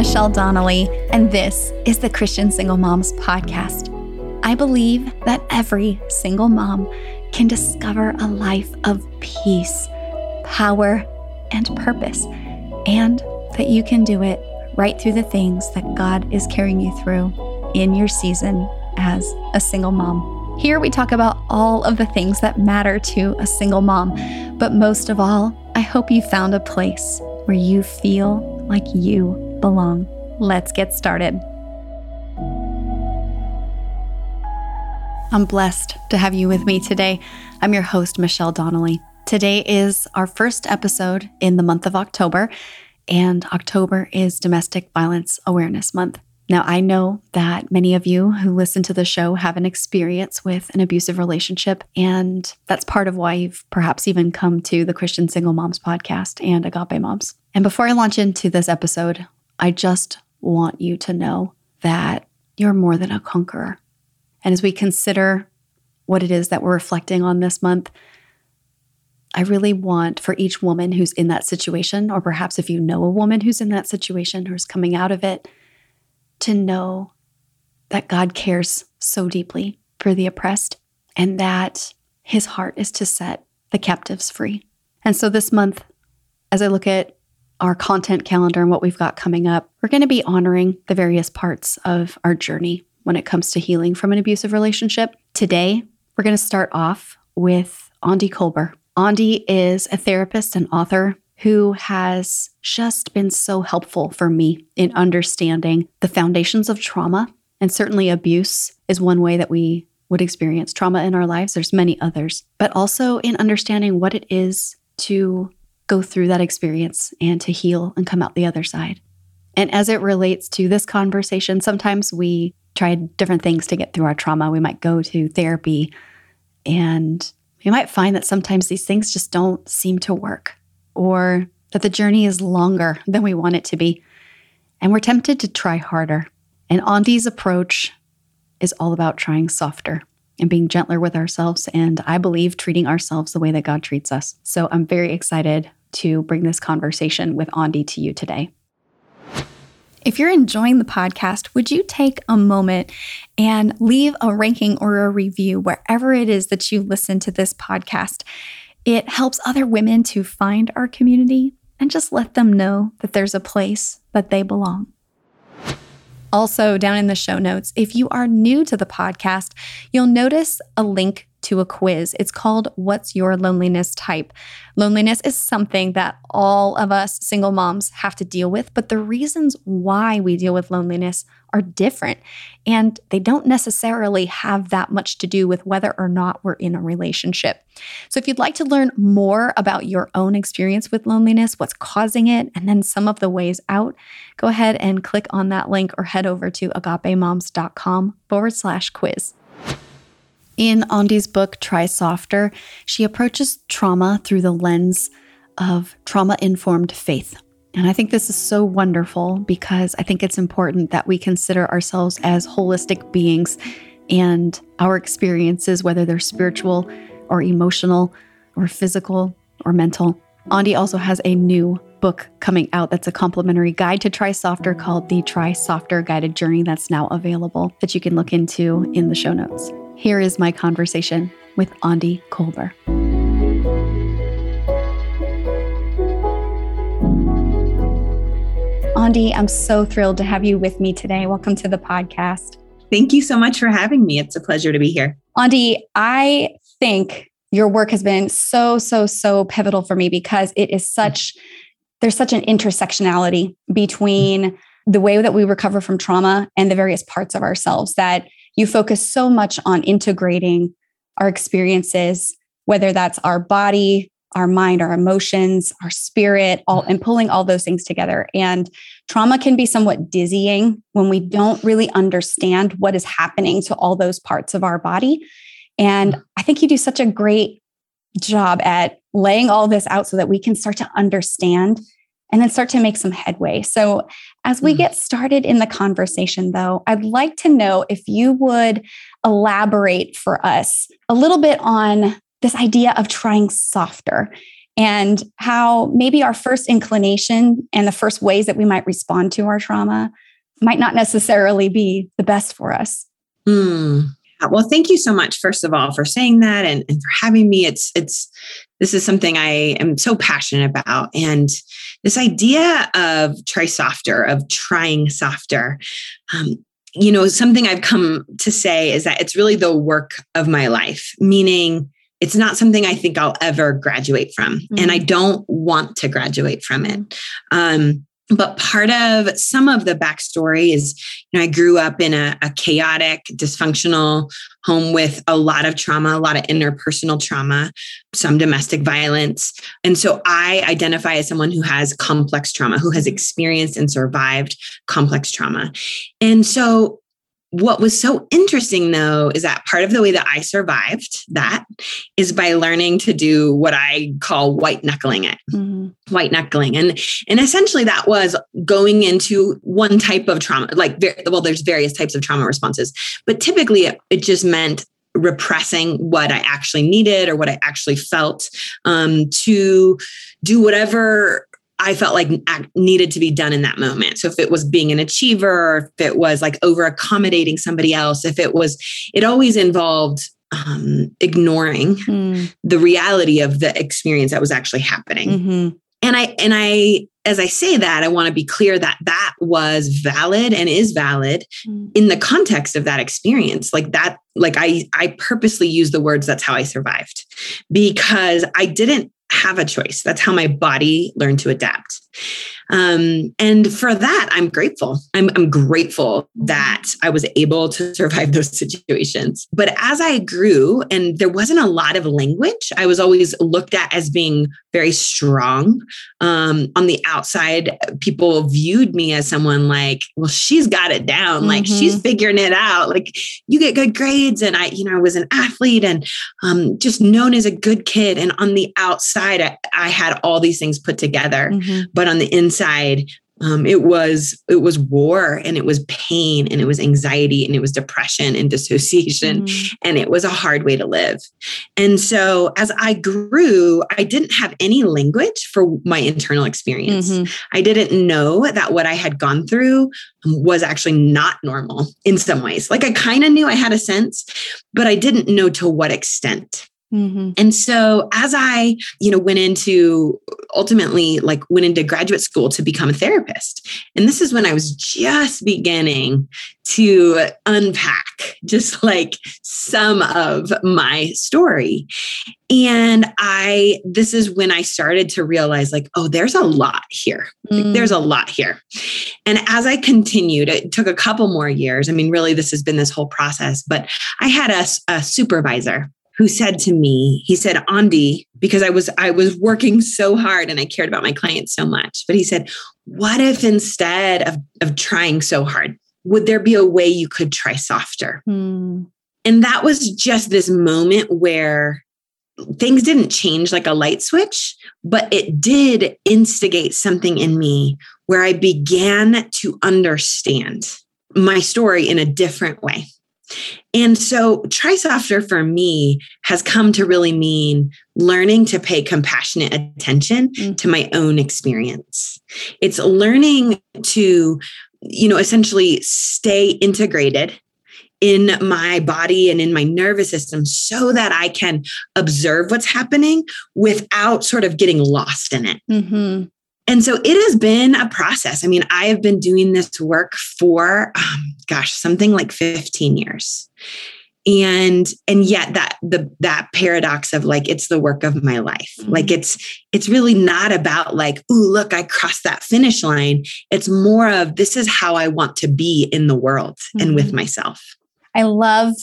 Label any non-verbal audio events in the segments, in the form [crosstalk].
Michelle Donnelly, and this is the Christian Single Moms Podcast. I believe that every single mom can discover a life of peace, power, and purpose, and that you can do it right through the things that God is carrying you through in your season as a single mom. Here we talk about all of the things that matter to a single mom, but most of all, I hope you found a place where you feel like you belong. Let's get started. I'm blessed to have you with me today. I'm your host, Michelle Donnelly. Today is our first episode in the month of October, and October is Domestic Violence Awareness Month. Now, I know that many of you who listen to the show have an experience with an abusive relationship, and that's part of why you've perhaps even come to the Christian Single Moms podcast and Agape Moms. And before I launch into this episode, I just want you to know that you're more than a conqueror. And as we consider what it is that we're reflecting on this month, I really want for each woman who's in that situation, or perhaps if you know a woman who's in that situation who's coming out of it, to know that God cares so deeply for the oppressed and that his heart is to set the captives free. And so this month, as I look at our content calendar and what we've got coming up, we're going to be honoring the various parts of our journey when it comes to healing from an abusive relationship. Today, we're going to start off with Aundi Kolber. Aundi is a therapist and author who has just been so helpful for me in understanding the foundations of trauma. And certainly, abuse is one way that we would experience trauma in our lives. There's many others, but also in understanding what it is to go through that experience and to heal and come out the other side. And as it relates to this conversation, sometimes we try different things to get through our trauma. We might go to therapy and we might find that sometimes these things just don't seem to work or that the journey is longer than we want it to be. And we're tempted to try harder. And Aundi's approach is all about trying softer and being gentler with ourselves. And I believe treating ourselves the way that God treats us. So I'm very excited to bring this conversation with Aundi to you today. If you're enjoying the podcast, would you take a moment and leave a ranking or a review wherever it is that you listen to this podcast? It helps other women to find our community and just let them know that there's a place that they belong. Also, down in the show notes, if you are new to the podcast, you'll notice a link to a quiz. It's called What's Your Loneliness Type? Loneliness is something that all of us single moms have to deal with, but the reasons why we deal with loneliness are different. And they don't necessarily have that much to do with whether or not we're in a relationship. So, if you'd like to learn more about your own experience with loneliness, what's causing it, and then some of the ways out, go ahead and click on that link or head over to agapemoms.com forward slash quiz. In Aundi's book, Try Softer, she approaches trauma through the lens of trauma informed faith. And I think this is so wonderful because I think it's important that we consider ourselves as holistic beings and our experiences, whether they're spiritual or emotional or physical or mental. Aundi also has a new book coming out that's a complimentary guide to Try Softer called the Try Softer Guided Journey that's now available that you can look into in the show notes. Here is my conversation with Aundi Kolber. Aundi, I'm so thrilled to have you with me today. Welcome to the podcast. Thank you so much for having me. It's a pleasure to be here. Aundi, I think your work has been so, so, so pivotal for me because it is such, there's such an intersectionality between the way that we recover from trauma and the various parts of ourselves that you focus so much on integrating our experiences, whether that's our body, our mind, our emotions, our spirit, all and pulling all those things together. And trauma can be somewhat dizzying when we don't really understand what is happening to all those parts of our body. And I think you do such a great job at laying all this out so that we can start to understand and then start to make some headway. So, as we mm. get started in the conversation, though, I'd like to know if you would elaborate for us a little bit on this idea of trying softer and how maybe our first inclination and the first ways that we might respond to our trauma might not necessarily be the best for us. Hmm. Well, thank you so much, first of all, for saying that and, and for having me. It's it's this is something I am so passionate about. And this idea of try softer, of trying softer, um, you know, something I've come to say is that it's really the work of my life, meaning it's not something I think I'll ever graduate from. Mm-hmm. And I don't want to graduate from it. Um, but part of some of the backstory is you know i grew up in a, a, chaotic dysfunctional home with a lot of trauma a lot of interpersonal trauma some domestic violence. And so i identify as someone who has complex trauma who has experienced and survived complex trauma. And so what was so interesting though is that part of the way that I survived that is by learning to do what I call white knuckling it. Mm-hmm. White knuckling. And and essentially that was going into one type of trauma like well there's various types of trauma responses, but typically it, it just meant repressing what I actually needed or what I actually felt um, to do whatever I felt like needed to be done in that moment. So if it was being an achiever, if it was like over accommodating somebody else, if it was, it always involved um, ignoring mm. the reality of the experience that was actually happening. Mm-hmm. And I, and I, as I say that, I want to be clear that that was valid and is valid mm. in the context of that experience. Like that, like I, I purposely use the words, that's how I survived because I didn't have a choice. That's how my body learned to adapt. Um, and for that, I'm grateful. I'm, I'm grateful that I was able to [laughs] survive those situations. But as I grew, and there wasn't a lot of language, I was always looked at as being very strong. Um, on the outside, people viewed me as someone like, well, she's got it down. Mm-hmm. Like she's figuring it out. Like you get good grades. And I, you know, I was an athlete and um, just known as a good kid. And on the outside, I, I had all these things put together. Mm-hmm. But on the inside, inside um, it was it was war and it was pain and it was anxiety and it was depression and dissociation mm. and it was a hard way to live and so as i grew i didn't have any language for my internal experience mm-hmm. i didn't know that what i had gone through was actually not normal in some ways like i kind of knew i had a sense but i didn't know to what extent Mm-hmm. And so as I, you know, went into ultimately like went into graduate school to become a therapist. And this is when I was just beginning to unpack just like some of my story. And I, this is when I started to realize, like, oh, there's a lot here. Mm. Like, there's a lot here. And as I continued, it took a couple more years. I mean, really, this has been this whole process, but I had a, a supervisor who said to me, he said, Aundi, because I was I was working so hard and I cared about my clients so much. But he said, what if instead of, of trying so hard, would there be a way you could try softer? Hmm. And that was just this moment where things didn't change like a light switch, but it did instigate something in me where I began to understand my story in a different way. And so, try softer for me has come to really mean learning to pay compassionate attention mm. to my own experience. It's learning to, you know, essentially stay integrated in my body and in my nervous system so that I can observe what's happening without sort of getting lost in it. Mm-hmm. And so it has been a process. I mean, I have been doing this work for, um, gosh, something like 15 years. And and yet that the that paradox of like it's the work of my life. Mm-hmm. Like it's it's really not about like, oh, look, I crossed that finish line. It's more of this is how I want to be in the world mm-hmm. and with mm-hmm. myself. I love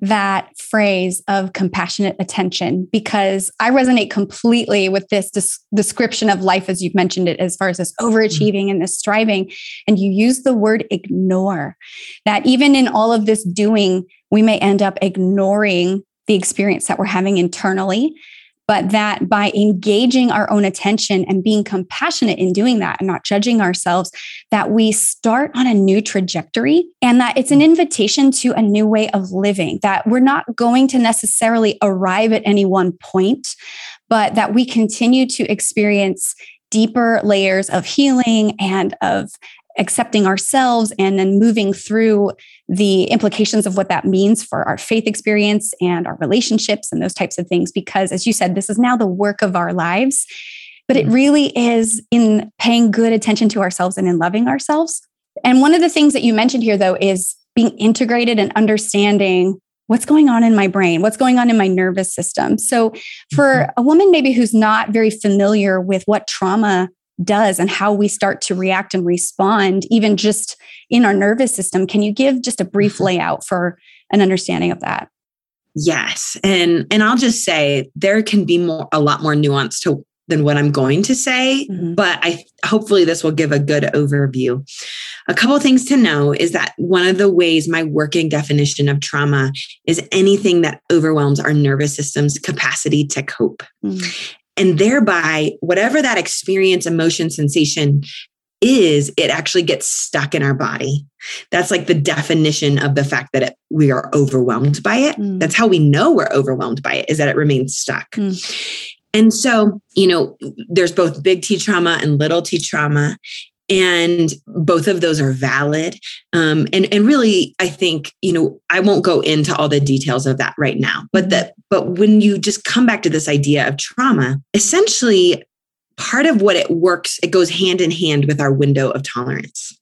that phrase of compassionate attention because I resonate completely with this des- description of life as you've mentioned it, as far as this mm-hmm. overachieving and this striving. And you use the word ignore, that even in all of this doing, we may end up ignoring the experience that we're having internally but that by engaging our own attention and being compassionate in doing that and not judging ourselves, that we start on a new trajectory and that it's an invitation to a new way of living, that we're not going to necessarily arrive at any one point, but that we continue to experience deeper layers of healing and of accepting ourselves and then moving through the implications of what that means for our faith experience and our relationships and those types of things. Because, as you said, this is now the work of our lives. But it mm-hmm. really is in paying good attention to ourselves and in loving ourselves. And one of the things that you mentioned here, though, is being integrated and understanding what's going on in my brain, what's going on in my nervous system. So, for mm-hmm. a woman maybe who's not very familiar with what trauma does and how we start to react and respond, even just in our nervous system, can you give just a brief mm-hmm. layout for an understanding of that? Yes. And and I'll just say there can be more a lot more nuance to than what I'm going to say, mm-hmm. but I hopefully this will give a good overview. A couple things to know is that one of the ways my working definition of trauma is anything that overwhelms our nervous system's capacity to cope. Mm-hmm. And thereby, whatever that experience, emotion, sensation is, it actually gets stuck in our body. That's like the definition of the fact that it, we are overwhelmed by it. Mm. That's how we know we're overwhelmed by it, is that it remains stuck. Mm. And so, you know, there's both big T trauma and little t trauma. And both of those are valid. Um, and, and really, I think, you know, I won't go into all the details of that right now, but that, but when you just come back to this idea of trauma, essentially part of what it works, it goes hand in hand with our window of tolerance.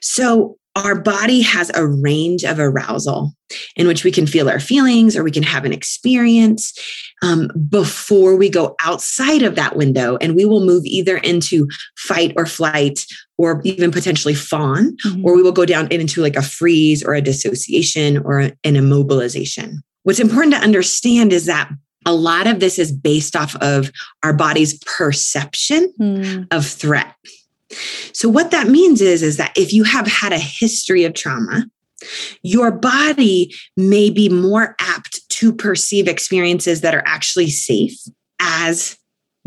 So our body has a range of arousal in which we can feel our feelings or we can have an experience um, before we go outside of that window. And we will move either into fight or flight or even potentially fawn, mm-hmm. or we will go down into like a freeze or a dissociation or an immobilization. What's important to understand is that a lot of this is based off of our body's perception mm. of threat. So what that means is is that if you have had a history of trauma, your body may be more apt to perceive experiences that are actually safe as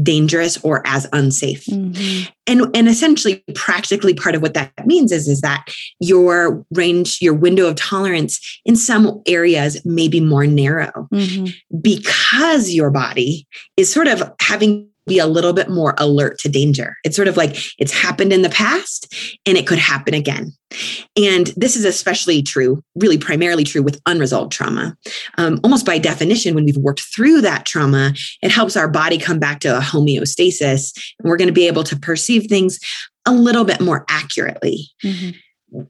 dangerous or as unsafe. Mm-hmm. And and essentially practically part of what that means is is that your range your window of tolerance in some areas may be more narrow mm-hmm. because your body is sort of having be a little bit more alert to danger. It's sort of like it's happened in the past and it could happen again. And this is especially true, really primarily true with unresolved trauma. Um, almost by definition, when we've worked through that trauma, it helps our body come back to a homeostasis and we're going to be able to perceive things a little bit more accurately. Mm-hmm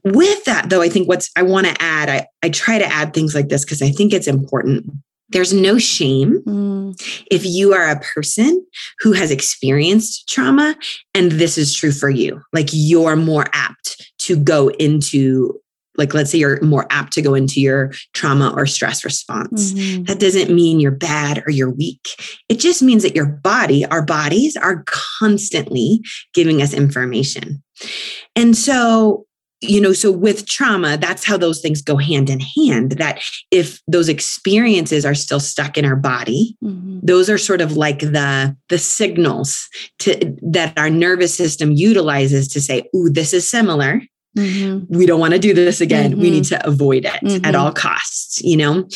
with that though i think what's i want to add I, I try to add things like this because i think it's important there's no shame mm. if you are a person who has experienced trauma and this is true for you. Like you're more apt to go into like let's say you're more apt to go into your trauma or stress response. Mm-hmm. That doesn't mean you're bad or you're weak. It just means that your body, our bodies are constantly giving us information. And so you know so with trauma that's how those things go hand in hand that if those experiences are still stuck in our body mm-hmm. those are sort of like the the signals to that our nervous system utilizes to say ooh this is similar mm-hmm. we don't want to do this again mm-hmm. we need to avoid it at mm-hmm. all costs you know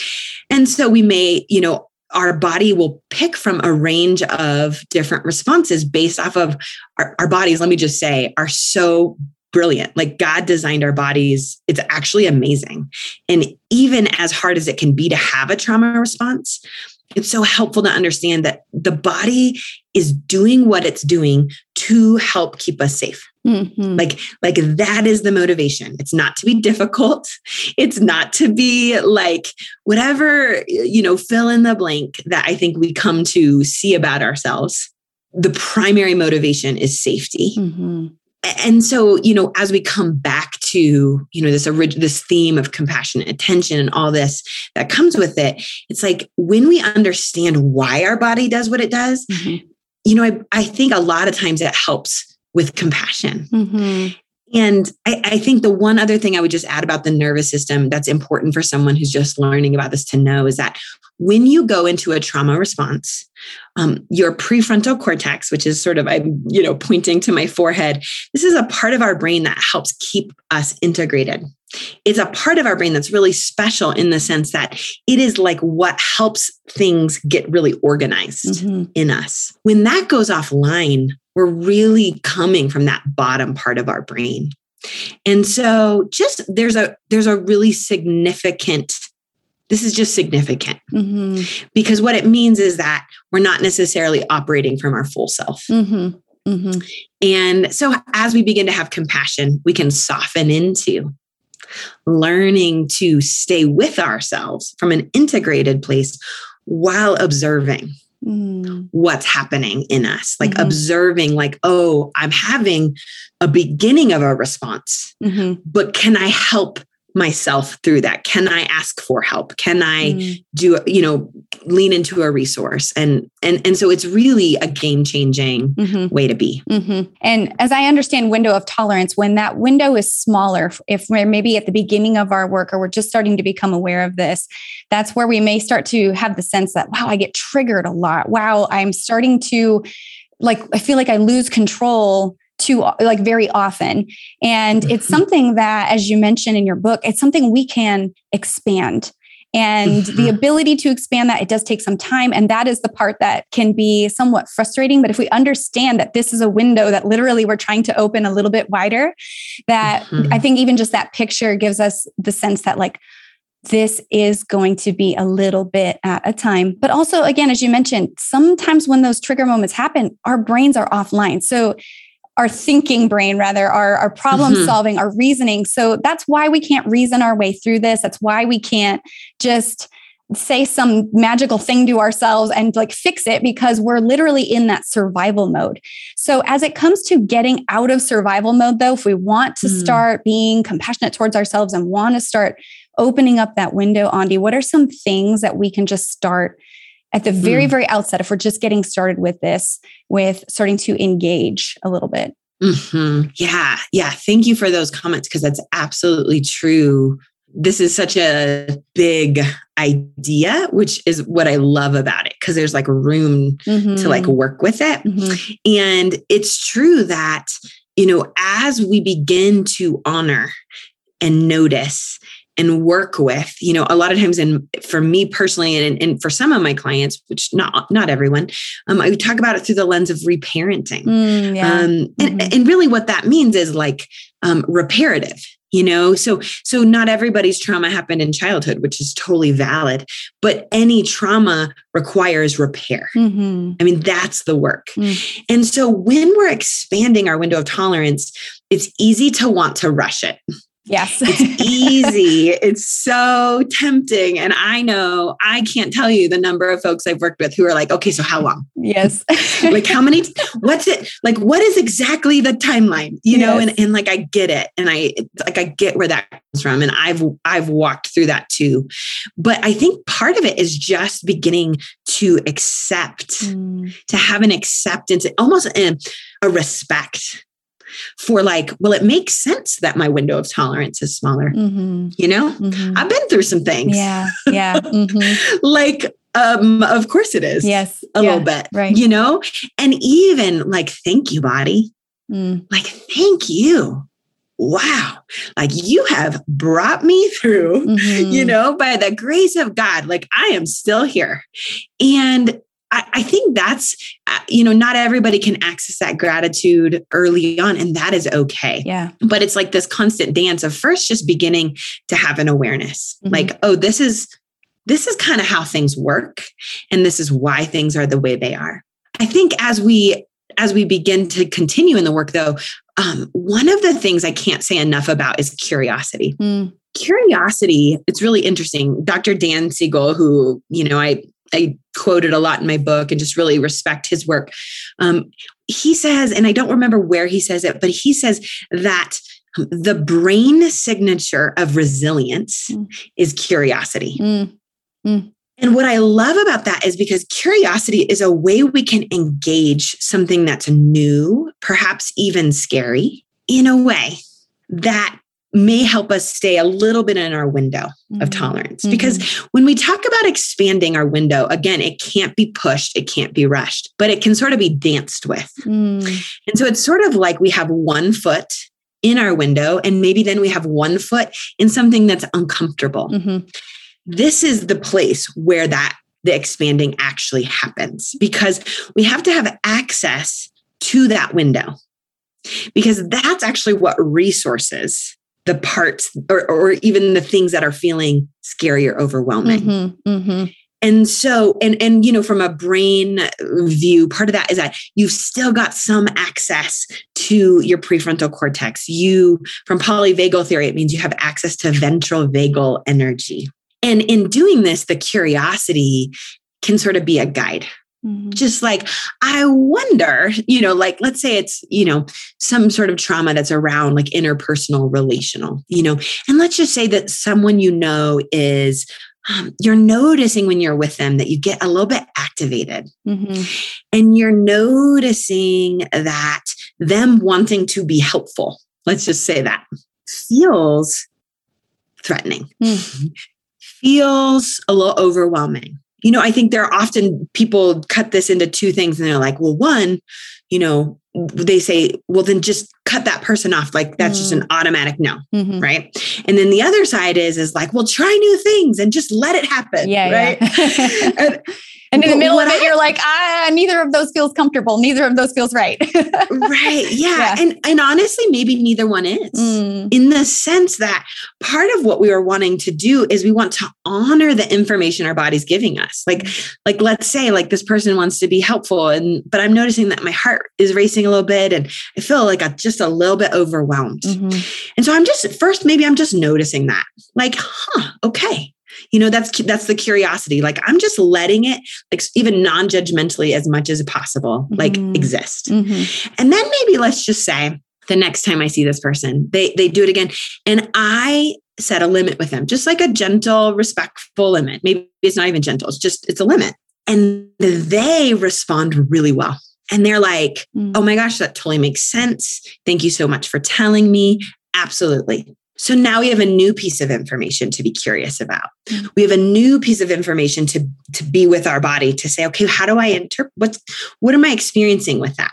and so we may you know our body will pick from a range of different responses based off of our, our, bodies let me just say are so brilliant. Like God designed our bodies. It's actually amazing. And even as hard as it can be to have a trauma response, it's so helpful to understand that the body is doing what it's doing to help keep us safe. Mm-hmm. Like, like that is the motivation. It's not to be difficult. [laughs] It's not to be like whatever, you know, fill in the blank that I think we come to see about ourselves. The primary motivation is safety. Mm-hmm and so you know as we come back to you know this orig- this theme of compassionate attention and all this that comes with it it's like when we understand why our body does what it does mm-hmm. you know I, I think a lot of times it helps with compassion mm-hmm. And I, I, think the one other thing I would just add about the nervous system that's important for someone who's just learning about this to know is that when you go into a trauma response, um, your prefrontal cortex, which is sort of I'm you know pointing to my forehead, this is a part of our brain that helps keep us integrated. it's a part of our brain that's really special in the sense that it is like what helps things get really organized mm-hmm. in us. When that goes offline, we're really coming from that bottom part of our brain. And so just there's a there's a really significant this is just significant mm-hmm. because what it means is that we're not necessarily operating from our full self. Mm-hmm. Mm-hmm. And so, as we begin to have compassion, we can soften into learning to stay with ourselves from an integrated place while observing mm. what's happening in us, like mm-hmm. observing, like, oh, I'm having a beginning of a response, mm-hmm. but can I help myself through that can i ask for help can i mm. do you know lean into a resource and and and so it's really a game changing mm-hmm. way to be mm-hmm. and as i understand window of tolerance when that window is smaller if we're maybe at the beginning of our work or we're just starting to become aware of this that's where we may start to have the sense that wow i get triggered a lot wow i'm starting to like i feel like i lose control too like very often and it's mm-hmm. something that as you mentioned in your book it's something we can expand and the mm-hmm. ability to expand that it does take some time and that is the part that can be somewhat frustrating but if we understand that this is a window that literally we're trying to open a little bit wider that mm-hmm. i think even just that picture gives us the sense that like this is going to be a little bit at a time. But also, again, as you mentioned, sometimes when those trigger moments happen, our brains are offline. So our thinking brain rather our, our problem mm-hmm. solving our reasoning so that's why we can't reason our way through this that's why we can't just say some magical thing to ourselves and like fix it because we're literally in that survival mode. So, as it comes to getting out of survival mode, though, if we want to mm. start being compassionate towards ourselves and want to start opening up that window, Aundi, what are some things that we can just start at the very, mm. very outset, if we're just getting started with this, with starting to engage a little bit. Mm-hmm. Yeah. Yeah. Thank you for those comments because that's absolutely true. This is such a big idea, which is what I love about it because there's like room mm-hmm. to like work with it. Mm-hmm. And it's true that, you know, as we begin to honor and notice and work with you know a lot of times and for me personally and, and for some of my clients which not not everyone um, i talk about it through the lens of reparenting mm, yeah. um, and, mm-hmm. and really what that means is like um, reparative you know so so not everybody's trauma happened in childhood which is totally valid but any trauma requires repair mm-hmm. i mean that's the work mm. and so when we're expanding our window of tolerance it's easy to want to rush it Yes. [laughs] it's easy. It's so tempting. And I know I can't tell you the number of folks I've worked with who are like, okay, so how long? Yes. [laughs] like how many, what's it, like what is exactly the timeline? You know, yes. and, and like I get it. And I like I get where that comes from. And I've I've walked through that too. But I think part of it is just beginning to accept, mm. to have an acceptance, almost a, a respect for like, well, it makes sense that my window of tolerance is smaller. Mm-hmm. You know, mm-hmm. I've been through some things. Yeah. Yeah. Mm-hmm. [laughs] like, um, of course it is. Yes. A yeah, little bit. Right. You know, and even like, thank you, body. Mm. Like, thank you wow, like you have brought me through, [laughs] mm-hmm. you know, by the grace of God, like I am still here. And I, I think that's, uh, you know, not everybody can access that gratitude early on, and that is okay. Yeah. But it's like this constant dance of first just beginning to have an awareness mm-hmm. like, oh, this is, this is kind of how things work. And this is why things are the way they are. I think as we, as we begin to continue in the work though, um, one of the things I can't say enough about is curiosity. Mm curiosity it's really interesting dr dan siegel who you know i I quoted a lot in my book and just really respect his work. Um, he says, and I don't remember where he says it, but he says that um, the brain signature of resilience mm. is curiosity. Mm. Mm. And what I love about that is because curiosity is a way we can engage something that's new, perhaps even scary, in a way that may help us stay a little bit in our window mm-hmm. of tolerance. Mm-hmm. Because when we talk about expanding our window, again, it can't be pushed, it can't be rushed, but it can sort of be danced with. Mm. And so it's sort of like we have one foot in our window and maybe then we have one foot in something that's uncomfortable. Mhm. This is the place where that the expanding actually happens because we have to have access to that window. Because that's actually what resources the parts or, or even the things that are feeling scary or overwhelming. Mhm. Mhm. And so, and and you know, from a brain view, part of that is that you've still got some access to your prefrontal cortex. You, from polyvagal theory, it means you have access to ventral vagal energy. And in doing this, the curiosity can sort of be a guide. Mhm. Just like, I wonder, you know, like let's say it's, you know, some sort of trauma that's around like interpersonal relational, you know, and let's just say that someone you know is um, you're noticing when you're with them that you get a little bit activated Mhm. and you're noticing that them wanting to be helpful, let's just say that, feels threatening, Mm. feels a little overwhelming. You know, I think there are often people cut this into two things and they're like, well, one, you know, they say, well, then just cut that person off. Like that's just an automatic no Mhm. right and then the other side is is like well try new things and just let it happen Yeah, right yeah. [laughs] and, And in the middle of it, I- you're like, ah, neither of those feels comfortable. Neither of those feels right. right [laughs] yeah. Yeah. and and honestly maybe neither one is Mm. in the sense that part of what we are wanting to do is we want to honor the information our body's giving us like like let's say like this person wants to be helpful and but i'm noticing that my heart is racing a little bit and i feel like i'm just a little bit overwhelmed Mhm. And so I'm just first maybe I'm just noticing that. Like, huh, okay. You know, that's that's the curiosity. Like I'm just letting it like even non-judgmentally as much as possible like Mhm. exist. Mhm. And then maybe let's just say the next time I see this person, they they do it again and I set a limit with them. Just like a gentle, respectful limit. Maybe it's not even gentle. It's just it's a limit. And they respond really well. And they're like, Mm. Oh my gosh, that totally makes sense. Thank you so much for telling me. Absolutely. So now we have a new piece of information to be curious about. Mm. We have a new piece of information to, to be with our body to say, okay, how do I interpret what's what am I experiencing with that?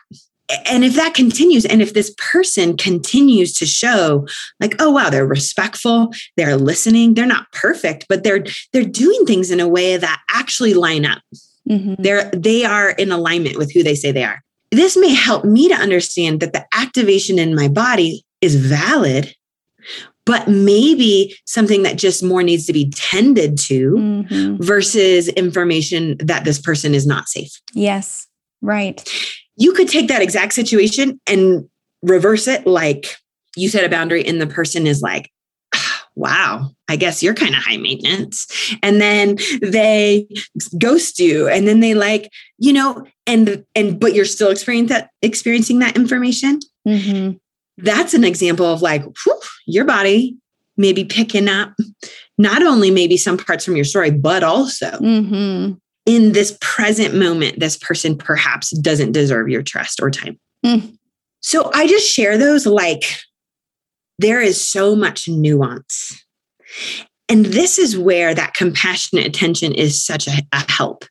And if that continues, and if this person continues to show like, oh wow, they're respectful, they're listening, they're not perfect, but they're they're doing things in a way that actually line up Mhm. they're they are in alignment with who they say they are this may help me to understand that the activation in my body is valid but maybe something that just more needs to be tended to Mhm. versus information that this person is not safe Yes. Right. you could take that exact situation and reverse it like you set a boundary and the person is like "Ah, wow i guess you're kind of high maintenance and then they ghost you and then they like you know and and but you're still experiencing that experiencing that information Mhm. That's an example of like whew, your body maybe picking up not only maybe some parts from your story but also Mhm. in this present moment, this person perhaps doesn't deserve your trust or time. Mm. So I just share those like there is so much nuance. And this is where that compassionate attention is such a, a help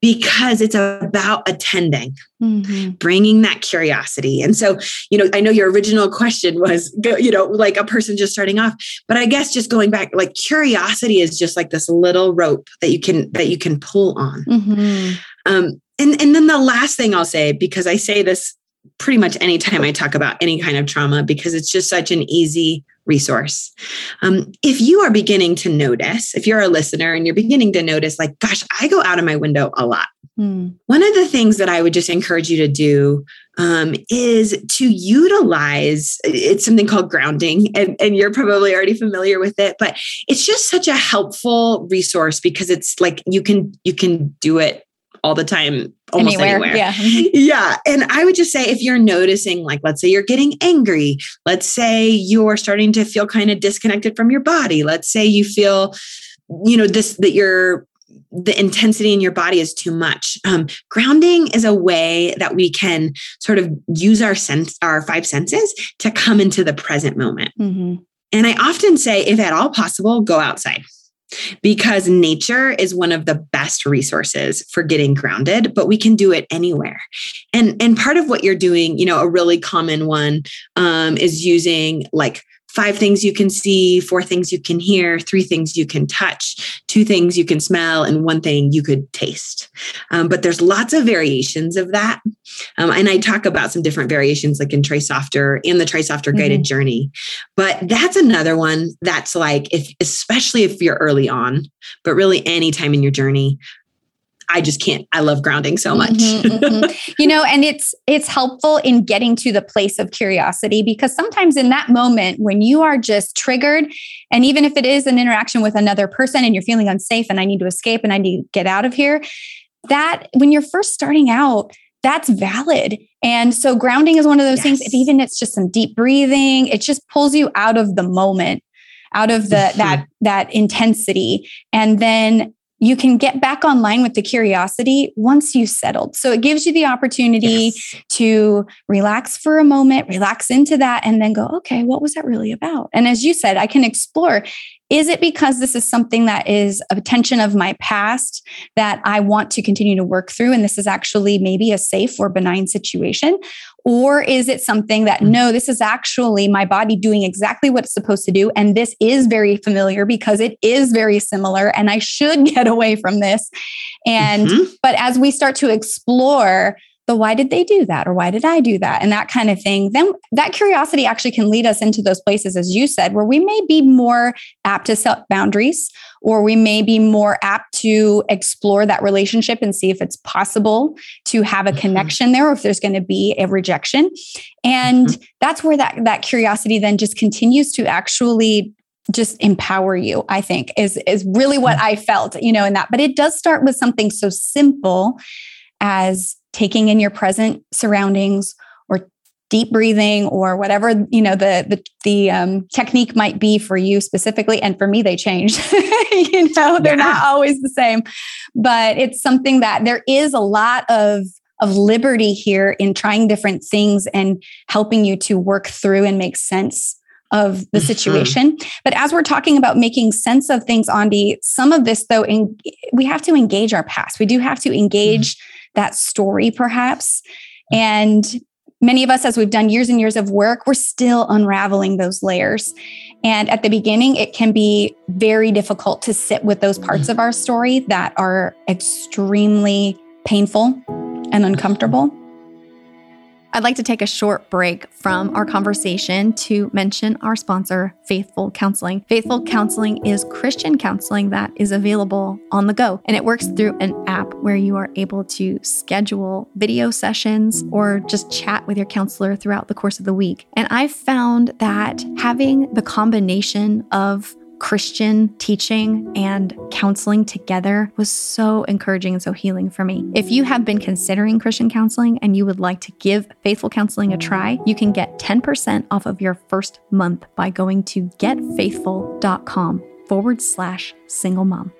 because it's about attending, Mhm. bringing that curiosity. And so, you know, I know your original question was, go- you know, like a person just starting off, but I guess just going back, like curiosity is just like this little rope that you can that you can pull on. Mhm. Um, and and then the last thing I'll say, because I say this pretty much anytime I talk about any kind of trauma, because it's just such an easy resource. Um, if you are beginning to notice, if you're a listener and you're beginning to notice, like, gosh, I go out of my window a lot. Mm. One of the things that I would just encourage you to do um, is to utilize it's something called grounding, and, and you're probably already familiar with it, but it's just such a helpful resource because it's like you can you can do it all the time, almost anywhere. Yeah. [laughs] Mhm. Yeah. And I would just say if you're noticing, like, let's say you're getting angry, let's say you're starting to feel kind of disconnected from your body, let's say you feel, you know, this, that you're, the intensity in your body is too much. Um, grounding is a way that we can sort of use our sense, our five senses to come into the present moment. Mhm. And I often say, if at all possible, go outside. Because nature is one of the best resources for getting grounded but we can do it anywhere. And and part of what you're doing you know a really common one um, is using like five things you can see, four things you can hear, three things you can touch, two things you can smell, and one thing you could taste. Um, but there's lots of variations of that. Um, and I talk about some different variations like in Try Softer and the Try Softer mm-hmm. guided journey. But that's another one that's like, if especially if you're early on, but really any time in your journey, I just can't. I love grounding so much. Mm-hmm, [laughs] mm-hmm. You know, and it's it's helpful in getting to the place of curiosity because sometimes in that moment when you are just triggered and even if it is an interaction with another person and you're feeling unsafe and I need to escape and I need to get out of here, that when you're first starting out, that's valid. And so grounding is one of those yes. things if even it's just some deep breathing, it just pulls you out of the moment out of the mm-hmm. that that intensity and then you can get back online with the curiosity once you settled. So it gives you the opportunity yes. to relax for a moment, relax into that, and then go, okay, what was that really about? And as you said, I can explore is it because this is something that is a tension of my past that I want to continue to work through? And this is actually maybe a safe or benign situation? Or is it something that, mm. no, this is actually my body doing exactly what it's supposed to do? And this is very familiar because it is very similar and I should [laughs] get away from this. And, mm-hmm. but as we start to explore, the why did they do that or why did I do that and that kind of thing, then that curiosity actually can lead us into those places, as you said, where we may be more apt to set boundaries or we may be more apt to explore that relationship and see if it's possible to have a mm-hmm. connection there or if there's going to be a rejection. And mm-hmm. that's where that, that curiosity then just continues to actually just empower you i think is is really what mm-hmm. i felt you know in that but it does start with something so simple as taking in your present surroundings or deep breathing or whatever you know the the, the um, technique might be for you specifically and for me they change [laughs] you know they're yeah. not always the same but it's something that there is a lot of of liberty here in trying different things and helping you to work through and make sense of the mm-hmm. situation. But as we're talking about making sense of things, Aundi, some of this though, in, we have to engage our past. We do have to engage mm-hmm that story, perhaps. Mm. And many of us, as we've done years and years of work, we're still unraveling those layers. And at the beginning, it can be very difficult to sit with those parts of our story that are extremely painful and uncomfortable. I'd like to take a short break from our conversation to mention our sponsor, Faithful Counseling. Faithful Counseling is Christian counseling that is available on the go, and it works through an app where you are able to schedule video sessions or just chat with your counselor throughout the course of the week. And I've found that having the combination of Christian teaching and counseling together was so encouraging and so healing for me. If you have been considering Christian counseling and you would like to give Faithful Counseling a try, you can get 10% off of your first month by going to getfaithful.com forward slash single mom.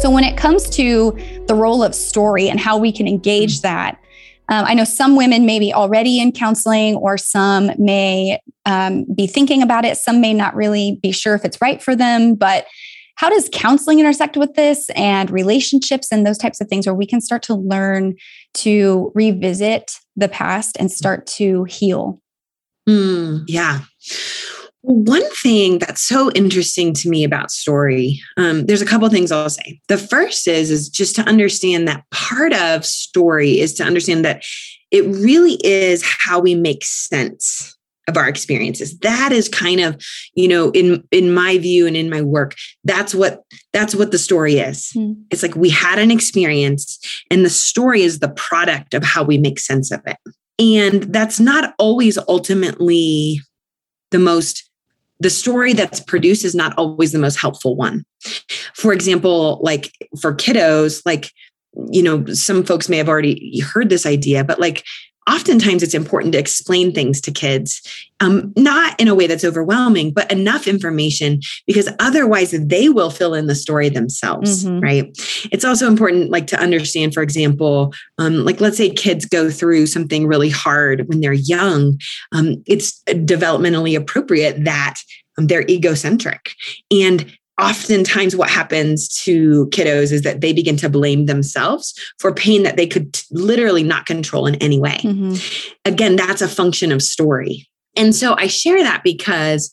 So, when it comes to the role of story and how we can engage that, um, I know some women may be already in counseling, or some may um, be thinking about it. Some may not really be sure if it's right for them. But how does counseling intersect with this and relationships and those types of things where we can start to learn to revisit the past and start to heal? Mm, yeah. One thing that's so interesting to me about story, um, there's a couple things I'll say. The first is is just to understand that part of story is to understand that it really is how we make sense of our experiences. That is kind of, you know, in in my view and in my work, that's what that's what the story is. Mm. It's like we had an experience, and the story is the product of how we make sense of it. And that's not always ultimately the most the story that's produced is not always the most helpful one. For example, like for kiddos, like, you know, some folks may have already heard this idea, but like oftentimes it's important to explain things to kids, um, not in a way that's overwhelming, but enough information because otherwise they will fill in the story themselves, mm-hmm. right? It's also important, like to understand, for example, um, like let's say kids go through something really hard when they're young. Um, it's developmentally appropriate that um, they're egocentric and oftentimes what happens to kiddos is that they begin to blame themselves for pain that they could literally not control in any way. Mm-hmm. Again, that's a function of story. And so I share that because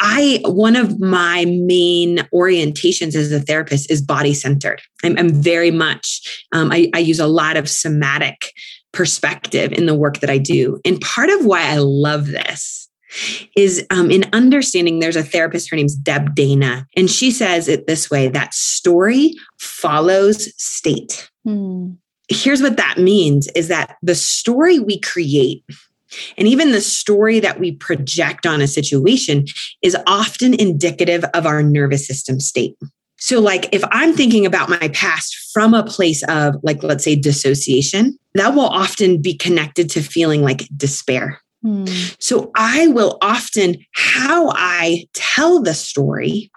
I, one of my main orientations as a therapist is body centered. I'm, I'm, very much, um, I, I use a lot of somatic perspective in the work that I do. And part of why I love this is um, in understanding there's a therapist her name's deb dana and she says it this way that story follows state hmm. here's what that means is that the story we create and even the story that we project on a situation is often indicative of our nervous system state so, like, if I'm thinking about my past from a place of, like, let's say dissociation, that will often be connected to feeling like despair. Hmm. So I will often, how I tell the story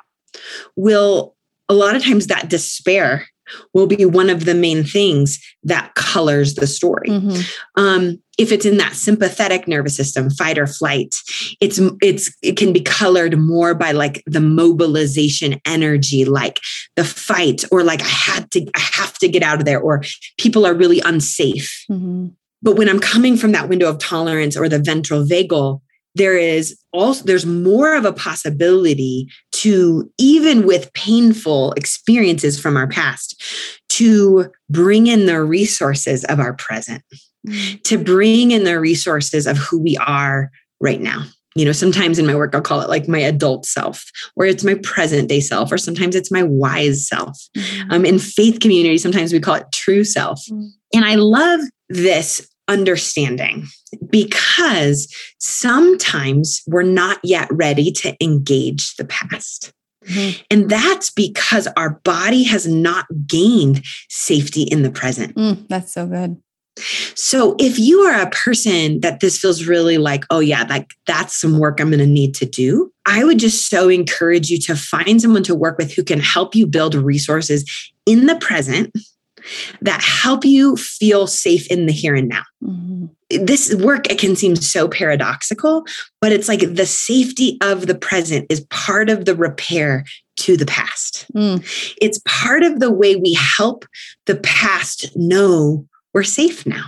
will a lot of times that despair will be one of the main things that colors the story. Mm-hmm. Um, if it's in that sympathetic nervous system, fight or flight, it's it's it can be colored more by like the mobilization energy, like the fight, or like I had to, I have to get out of there, or people are really unsafe. Mm-hmm. But when I'm coming from that window of tolerance or the ventral vagal, there is also there's more of a possibility to even with painful experiences from our past to bring in the resources of our present mm. to bring in the resources of who we are right now you know sometimes in my work i'll call it like my adult self or it's my present day self or sometimes it's my wise self mm-hmm. um, in faith community sometimes we call it true self mm-hmm. and i love this understanding because sometimes we're not yet ready to engage the past. Mm-hmm. And that's because our body has not gained safety in the present. Mm, that's so good. So if you are a person that this feels really like, oh yeah, like that's some work I'm going to need to do, I would just so encourage you to find someone to work with who can help you build resources in the present that help you feel safe in the here and now. Mm-hmm. This work, it can seem so paradoxical, but it's like the safety of the present is part of the repair to the past. Mm. It's part of the way we help the past know we're safe now.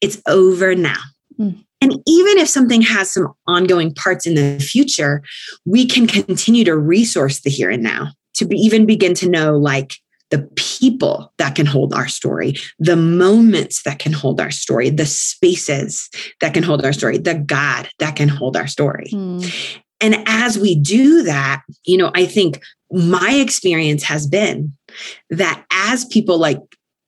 It's over now. Mm. And even if something has some ongoing parts in the future, we can continue to resource the here and now to be, even begin to know like the people that can hold our story, the moments that can hold our story, the spaces that can hold our story, the God that can hold our story. Mm. And as we do that, you know, I think my experience has been that as people like,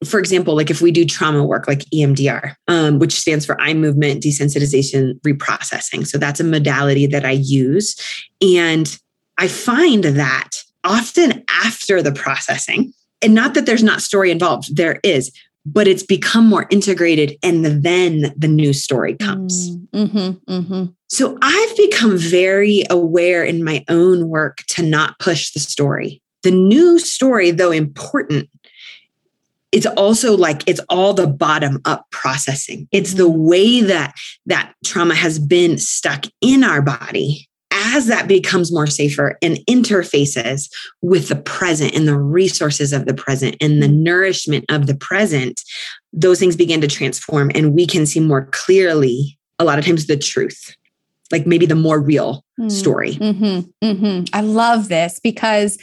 for example, like if we do trauma work like EMDR, um, which stands for eye movement desensitization reprocessing. So that's a modality that I use. And I find that often after the processing, and not that there's not story involved, there is, but it's become more integrated and then the new story comes. Mm, mm-hmm, mm-hmm. So I've become very aware in my own work to not push the story. The new story, though important, it's also like it's all the bottom up processing. It's the mm-hmm. way that that trauma has been stuck in our body as that becomes more safer and interfaces with the present and the resources of the present and the nourishment of the present, those things begin to transform and we can see more clearly a lot of times the truth like maybe the more real mm. story. Mm-hmm, mm-hmm. I love this because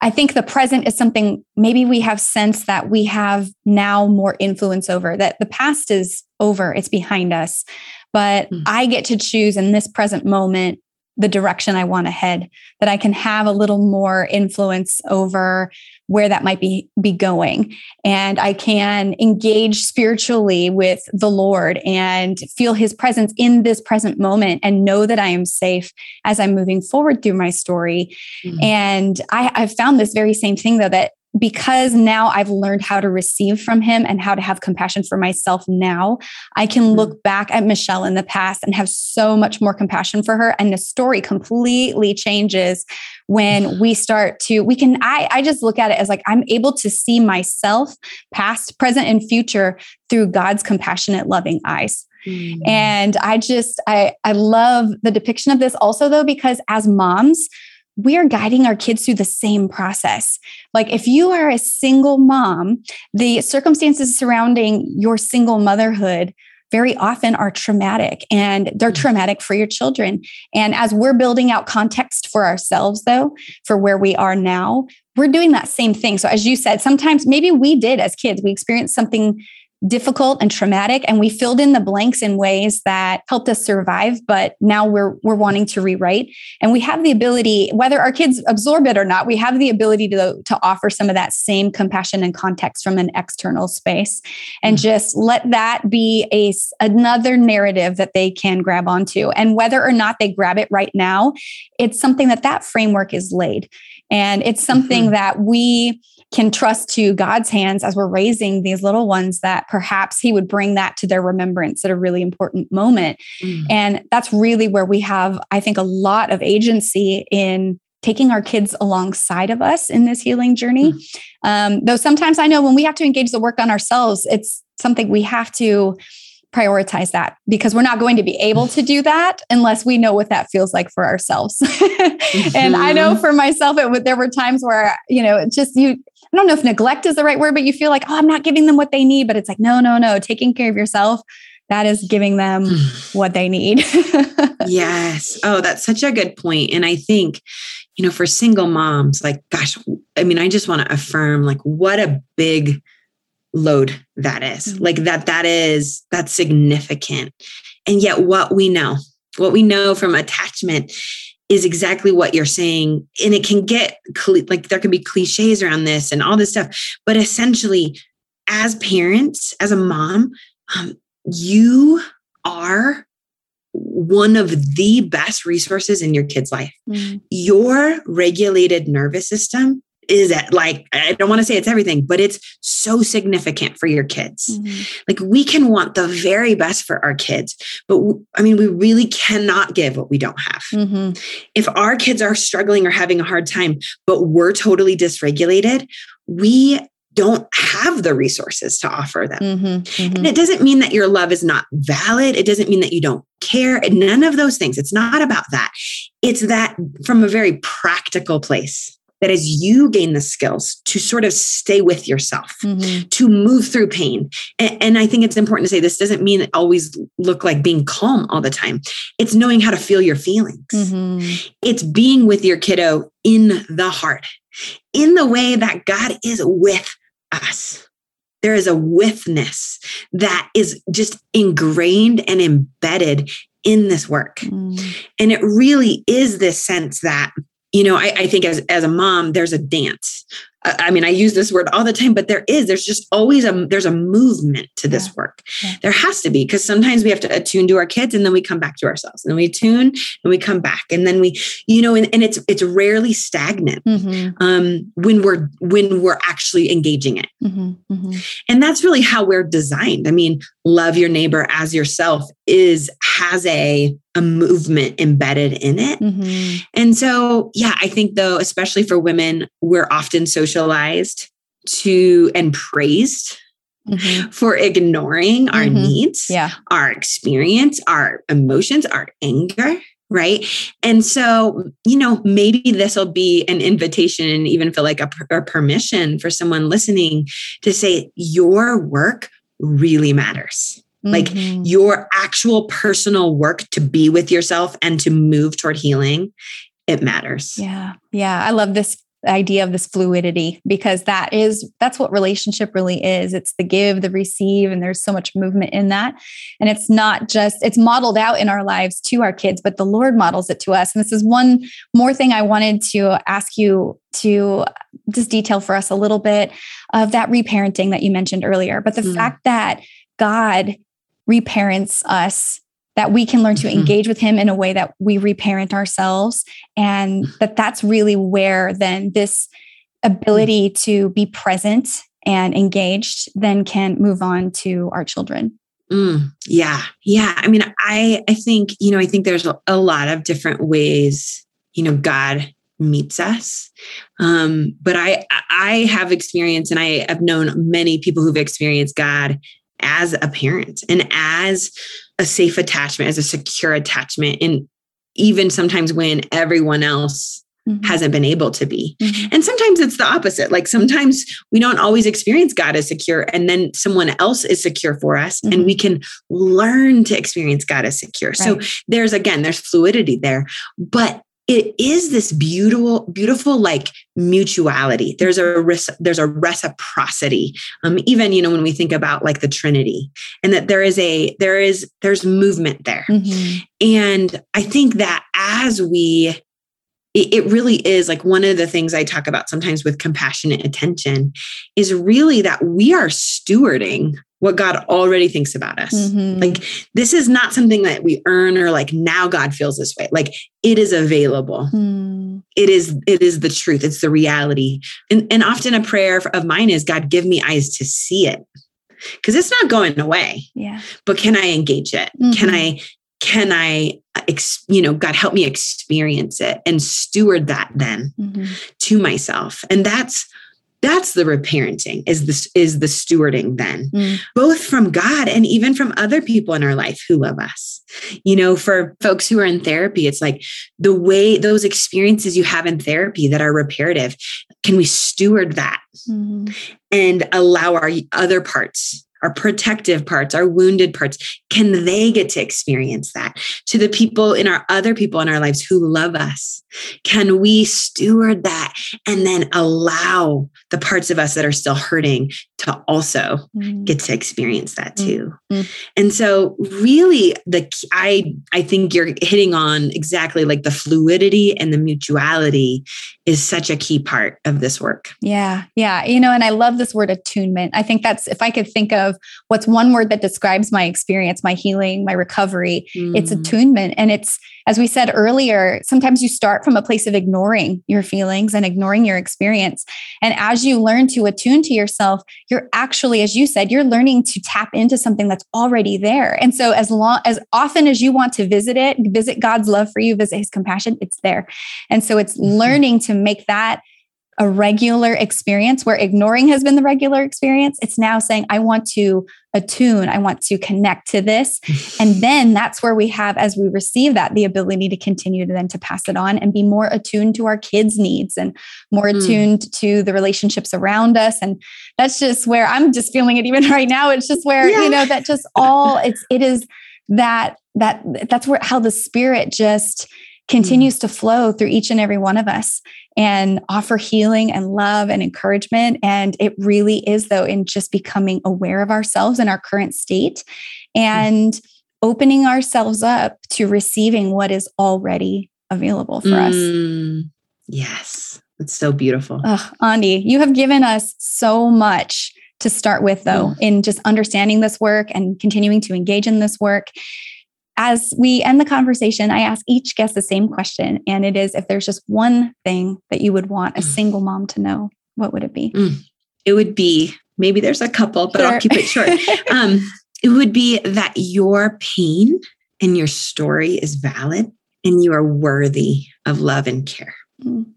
I think the present is something maybe we have sense that we have now more influence over, that the past is over, it's behind us. But mm. I get to choose in this present moment the direction I want to head, that I can have a little more influence over where that might be, be going. And I can engage spiritually with the Lord and feel his presence in this present moment and know that I am safe as I'm moving forward through my story. Mm-hmm. And I, I've found this very same thing though, that because now I've learned how to receive from him and how to have compassion for myself now, I can mm-hmm. look back at Michelle in the past and have so much more compassion for her. And the story completely changes when [sighs] we start to, we can, I, I just look at it as like I'm able to see myself, past, present, and future through God's compassionate, loving eyes. Mm-hmm. And I just, I, I love the depiction of this also, though, because as moms, we are guiding our kids through the same process. Like if you are a single mom, the circumstances surrounding your single motherhood very often are traumatic and they're mm. traumatic for your children. And as we're building out context for ourselves, though, for where we are now, we're doing that same thing. So, as you said, sometimes maybe we did as kids, we experienced something difficult and traumatic and we filled in the blanks in ways that helped us survive but now we're we're wanting to rewrite and we have the ability whether our kids absorb it or not we have the ability to to offer some of that same compassion and context from an external space and mm-hmm. just let that be a another narrative that they can grab onto and whether or not they grab it right now it's something that that framework is laid and it's something mm-hmm. that we can trust to God's hands as we're raising these little ones that perhaps He would bring that to their remembrance at a really important moment. Mm. And that's really where we have, I think, a lot of agency in taking our kids alongside of us in this healing journey. Mm. Um, though sometimes I know when we have to engage the work on ourselves, it's something we have to prioritize that because we're not going to be able to do that unless we know what that feels like for ourselves. mm-hmm. [laughs] And I know mm-hmm. for myself, it there were times where, you know, just you, I don't know if neglect is the right word, but you feel like, oh, I'm not giving them what they need. But it's like, no, no, no, taking care of yourself, that is giving them [sighs] what they need. [laughs] yes. Oh, that's such a good point. And I think, you know, for single moms, like, gosh, I mean, I just want to affirm, like, what a big load that is. Mm-hmm. like that that is that's significant and yet what we know what we know from attachment is exactly what you're saying and it can get like there can be cliches around this and all this stuff but essentially as parents as a mom um, you are one of the best resources in your kid's life. Mm. Your regulated nervous system is it like i don't want to say it's everything but it's so significant for your kids mm-hmm. like we can want the very best for our kids but i mean we really cannot give what we don't have mm-hmm. if our kids are struggling or having a hard time but we're totally dysregulated we don't have the resources to offer them. Mm-hmm, mm-hmm. And it doesn't mean that your love is not valid. It doesn't mean that you don't care. None of those things. It's not about that. It's that from a very practical place that as you gain the skills to sort of stay with yourself, mm-hmm. to move through pain. And, and, I think it's important to say this doesn't mean it always look like being calm all the time. It's knowing how to feel your feelings. Mm-hmm. It's being with your kiddo in the heart, in the way that God is with us. There is a withness that is just ingrained and embedded in this work. Mm. And it really is this sense that you know, I, I, think as as a mom, there's a dance. I mean, I use this word all the time, but there is, there's just always a, there's a movement to this yeah. work. Yeah. There has to be, because sometimes we have to attune to our kids and then we come back to ourselves and we tune and we come back and then we, you know, and, and it's, it's rarely stagnant mm-hmm. um, when we're, when we're actually engaging it. Mm-hmm. Mm-hmm. And that's really how we're designed. I mean, love your neighbor as yourself is, has a, a movement embedded in it. Mm-hmm. And so, yeah, I think though, especially for women, we're often socialized to and praised mm-hmm. for ignoring our mm-hmm. needs, yeah. our experience, our emotions, our anger. Right. And so, you know, maybe this will be an invitation and even feel like a, a permission for someone listening to say, your work really matters. Like mm-hmm. your actual personal work to be with yourself and to move toward healing, it matters. Yeah. Yeah. I love this idea of this fluidity because that is that's what relationship really is. It's the give the receive and there's so much movement in that. And it's not just it's modeled out in our lives to our kids but the lord models it to us. And this is one more thing i wanted to ask you to just detail for us a little bit of that reparenting that you mentioned earlier. But the mm. fact that god reparents us that we can learn to mm-hmm. engage with him in a way that we reparent ourselves and that that's really where then this ability to be present and engaged, then can move on to our children. Mm, yeah. Yeah. I mean, I I think, you know, I think there's a, a lot of different ways, you know, God meets us. Um, but I I have experience and I have known many people who've experienced God as a parent and as a safe attachment, as a secure attachment. And even sometimes when everyone else mm-hmm. hasn't been able to be. Mm-hmm. And sometimes it's the opposite. Like sometimes we don't always experience God as secure, and then someone else is secure for us, mm-hmm. and we can learn to experience God as secure. Right. So there's again, there's fluidity there. But it is this beautiful beautiful like mutuality there's a there's a reciprocity um even you know when we think about like the trinity and that there is a there is there's movement there mm-hmm. and i think that as we it, it really is like one of the things I talk about sometimes with compassionate attention is really that we are stewarding what God already thinks about us. Mm-hmm. Like this is not something that we earn or like now God feels this way. Like it is available. Mm. It is it is the truth. It's the reality. And and often a prayer of mine is God give me eyes to see it. Cuz it's not going away. Yeah. But can I engage it? Mm-hmm. Can I can I, ex, you know, God help me experience it and steward that then mm-hmm. to myself. And that's that's the reparenting is this is the stewarding then mm. both from god and even from other people in our life who love us you know for folks who are in therapy it's like the way those experiences you have in therapy that are reparative can we steward that mm-hmm. and allow our other parts our protective parts, our wounded parts, can they get to experience that? To the people in our other people in our lives who love us, can we steward that and then allow the parts of us that are still hurting to also mm. get to experience that mm. too? Mm. And so really the I I think you're hitting on exactly like the fluidity and the mutuality is such a key part of this work. Yeah. Yeah, you know, and I love this word attunement. I think that's if I could think of what's one word that describes my experience, my healing, my recovery, it's mm. attunement and it's as we said earlier, sometimes you start from a place of ignoring your feelings and ignoring your experience. And as you learn to attune to yourself, you're actually, as you said, you're learning to tap into something that's already there. And so, as long as often as you want to visit it, visit God's love for you, visit his compassion, it's there. And so, it's mm-hmm. learning to make that a regular experience where ignoring has been the regular experience. It's now saying, I want to attune, I want to connect to this. [laughs] and then that's where we have, as we receive that, the ability to continue to then to pass it on and be more attuned to our kids' needs and more mm. attuned to the relationships around us. And that's just where I'm just feeling it even [laughs] right now. It's just where, yeah. you know, that just all it's it is that that that's where how the spirit just continues to flow through each and every one of us and offer healing and love and encouragement. And it really is, though, in just becoming aware of ourselves and our current state and opening ourselves up to receiving what is already available for mm. us. Yes, it's so beautiful. Oh, Aundi, you have given us so much to start with, though, mm. in just understanding this work and continuing to engage in this work. As we end the conversation, I ask each guest the same question. And it is if there's just one thing that you would want a mm. single mom to know, what would it be? Mm. It would be maybe there's a couple, but sure. I'll keep it short. [laughs] um, it would be that your pain and your story is valid and you are worthy of love and care. Mm.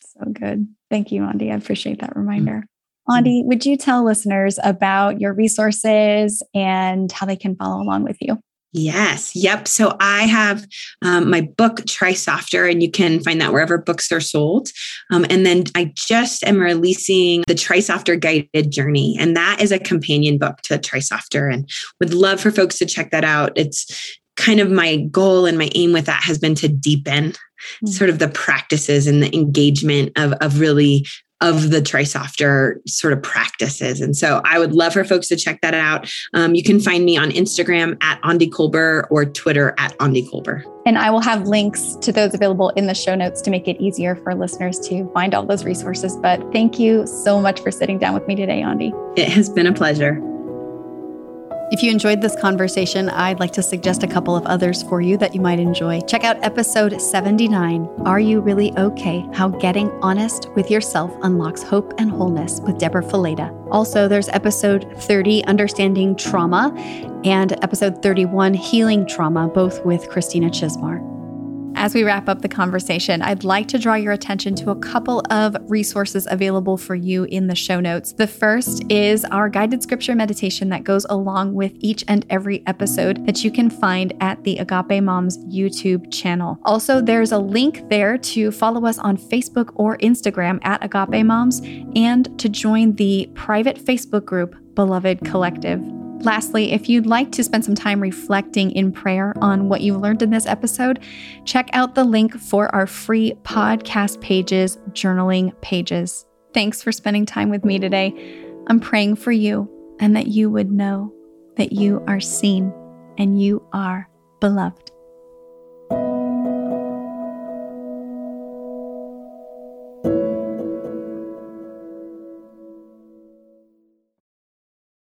So good. Thank you, Aundi. I appreciate that reminder. Mm. Aundi, would you tell listeners about your resources and how they can follow along with you? Yes. Yep. So I have um, my book, Try Softer, and you can find that wherever books are sold. Um, and then I just am releasing the Try Softer Guided Journey, and that is a companion book to Try Softer, and would love for folks to check that out. It's kind of my goal and my aim with that has been to deepen mm-hmm. sort of the practices and the engagement of, of really of the Try Softer sort of practices. And so I would love for folks to check that out. Um, you can find me on Instagram at Aundi Kolber or Twitter at Aundi Kolber. And I will have links to those available in the show notes to make it easier for listeners to find all those resources. But thank you so much for sitting down with me today, Aundi. It has been a pleasure. If you enjoyed this conversation, I'd like to suggest a couple of others for you that you might enjoy. Check out episode 79 Are You Really Okay? How Getting Honest with Yourself Unlocks Hope and Wholeness with Debra Fileta. Also, there's episode 30 Understanding Trauma and episode 31 Healing Trauma, both with Christina Chismar. As we wrap up the conversation, I'd like to draw your attention to a couple of resources available for you in the show notes. The first is our guided scripture meditation that goes along with each and every episode that you can find at the Agape Moms YouTube channel. Also, there's a link there to follow us on Facebook or Instagram at Agape Moms and to join the private Facebook group Beloved Collective. Lastly, if you'd like to spend some time reflecting in prayer on what you've learned in this episode, check out the link for our free podcast pages, journaling pages. Thanks for spending time with me today. I'm praying for you and that you would know that you are seen and you are beloved.